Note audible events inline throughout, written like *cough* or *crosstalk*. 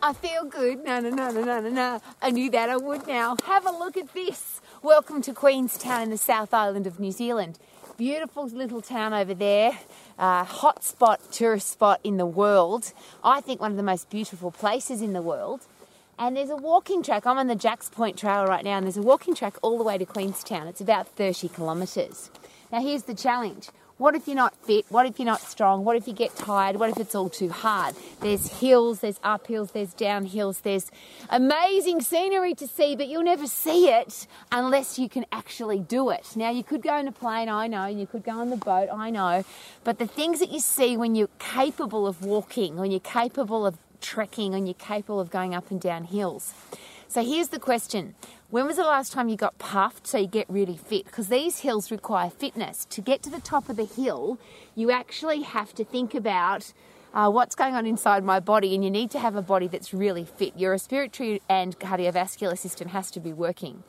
I feel good. No, no, no, no, no, no, no. I knew that I would now. Have a look at this. Welcome to Queenstown in the South Island of New Zealand. Beautiful little town over there. Uh, hot spot, tourist spot in the world. I think one of the most beautiful places in the world. And there's a walking track. I'm on the Jacks Point Trail right now, and there's a walking track all the way to Queenstown. It's about 30 kilometres. Now, here's the challenge what if you're not fit? What if you're not strong? What if you get tired? What if it's all too hard? There's hills, there's uphills, there's downhills, there's amazing scenery to see, but you'll never see it unless you can actually do it. Now, you could go in a plane, I know, and you could go on the boat, I know, but the things that you see when you're capable of walking, when you're capable of trekking, and you're capable of going up and down hills. So here's the question when was the last time you got puffed so you get really fit? Because these hills require fitness. To get to the top of the hill, you actually have to think about uh, what's going on inside my body, and you need to have a body that's really fit. Your respiratory and cardiovascular system has to be working.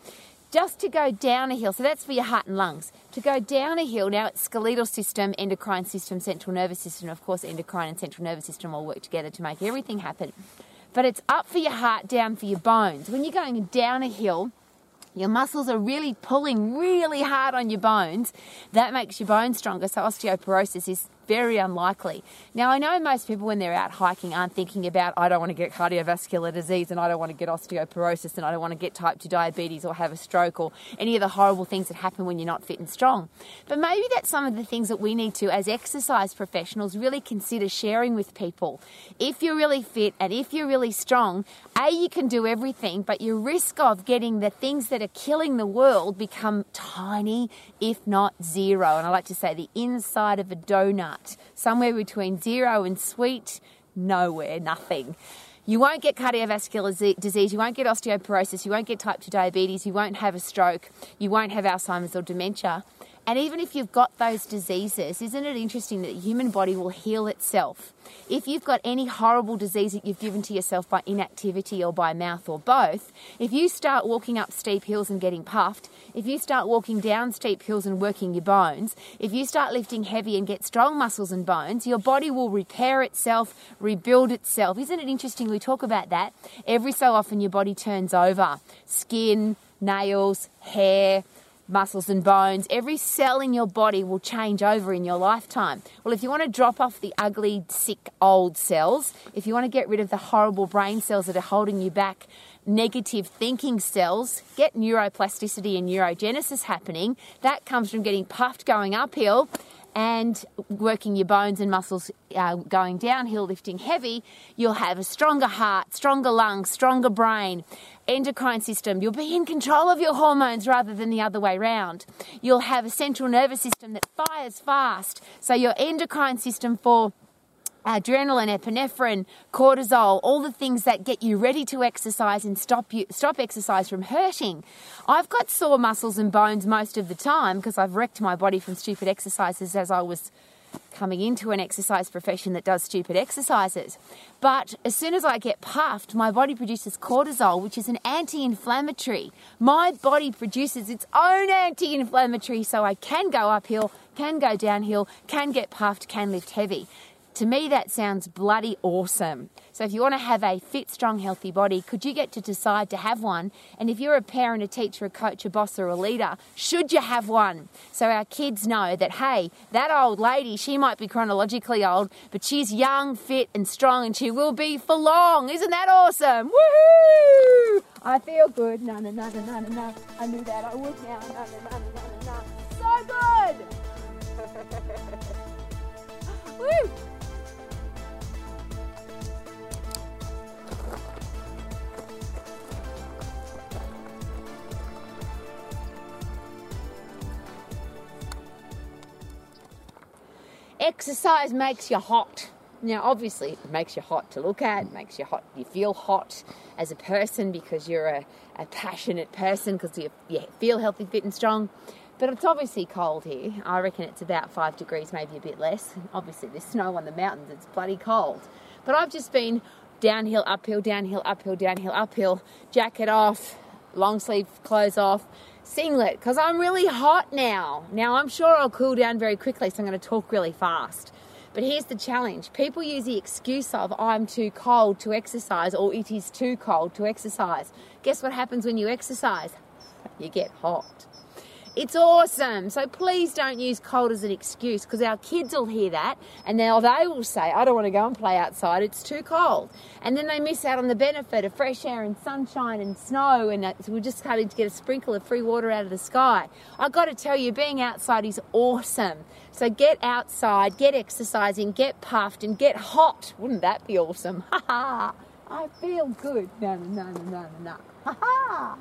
Just to go down a hill, so that's for your heart and lungs. To go down a hill, now it's skeletal system, endocrine system, central nervous system. Of course, endocrine and central nervous system all work together to make everything happen but it's up for your heart, down for your bones. When you're going down a hill, your muscles are really pulling really hard on your bones. That makes your bones stronger. So osteoporosis is very unlikely. Now, I know most people, when they're out hiking, aren't thinking about, I don't want to get cardiovascular disease and I don't want to get osteoporosis and I don't want to get type 2 diabetes or have a stroke or any of the horrible things that happen when you're not fit and strong. But maybe that's some of the things that we need to, as exercise professionals, really consider sharing with people. If you're really fit and if you're really strong, A, you can do everything, but your risk of getting the things that are killing the world become tiny, if not zero. And I like to say the inside of a donut somewhere between zero and sweet, nowhere, nothing. You won't get cardiovascular disease, you won't get osteoporosis, you won't get type 2 diabetes, you won't have a stroke, you won't have Alzheimer's or dementia. And even if you've got those diseases, isn't it interesting that the human body will heal itself? If you've got any horrible disease that you've given to yourself by inactivity or by mouth or both, if you start walking up steep hills and getting puffed, if you start walking down steep hills and working your bones, if you start lifting heavy and get strong muscles and bones, your body will repair itself, rebuild itself. Isn't it interesting? We talk about that. Every so often, your body turns over skin, nails, hair, muscles and bones. Every cell in your body will change over in your lifetime. Well, if you want to drop off the ugly, sick, old cells, if you want to get rid of the horrible brain cells that are holding you back, negative thinking cells, get neuroplasticity and neurogenesis happening. That comes from getting puffed going uphill and working your bones and muscles uh, going downhill, lifting heavy, you'll have a stronger heart, stronger lungs, stronger brain, endocrine system. You'll be in control of your hormones rather than the other way around. You'll have a central nervous system that fires fast. So your endocrine system for adrenaline, epinephrine, cortisol, all the things that get you ready to exercise and stop you stop exercise from hurting. I've got sore muscles and bones most of the time because I've wrecked my body from stupid exercises as I was coming into an exercise profession that does stupid exercises. But as soon as I get puffed, my body produces cortisol, which is an anti inflammatory. My body produces its own anti inflammatory, so I can go uphill, can go downhill, can get puffed, can lift heavy. To me, that sounds bloody awesome. So, if you want to have a fit, strong, healthy body, could you get to decide to have one? And if you're a parent, a teacher, a coach, a boss, or a leader, should you have one? So our kids know that, hey, that old lady, she might be chronologically old, but she's young, fit, and strong, and she will be for long. Isn't that awesome? Woohoo! I feel good. No, no, no, no, no, no. I knew that I would now. No, no, no, no, no, no. So good! *laughs* Woo! Exercise makes you hot. Now, obviously, it makes you hot to look at, makes you hot, you feel hot as a person because you're a, a passionate person because you, you feel healthy, fit, and strong. But it's obviously cold here. I reckon it's about five degrees, maybe a bit less. Obviously, there's snow on the mountains, it's bloody cold. But I've just been downhill, uphill, downhill, uphill, downhill, uphill, jacket off, long sleeve clothes off, singlet, because I'm really hot now. Now I'm sure I'll cool down very quickly, so I'm going to talk really fast. But here's the challenge people use the excuse of I'm too cold to exercise or it is too cold to exercise. Guess what happens when you exercise? You get hot. It's awesome. So please don't use cold as an excuse because our kids will hear that and now they will say, I don't want to go and play outside, it's too cold. And then they miss out on the benefit of fresh air and sunshine and snow and we're just starting to get a sprinkle of free water out of the sky. I've got to tell you, being outside is awesome. So get outside, get exercising, get puffed and get hot. Wouldn't that be awesome? *laughs* Ha ha! I feel good. No, no, no, no, no, no. Ha ha!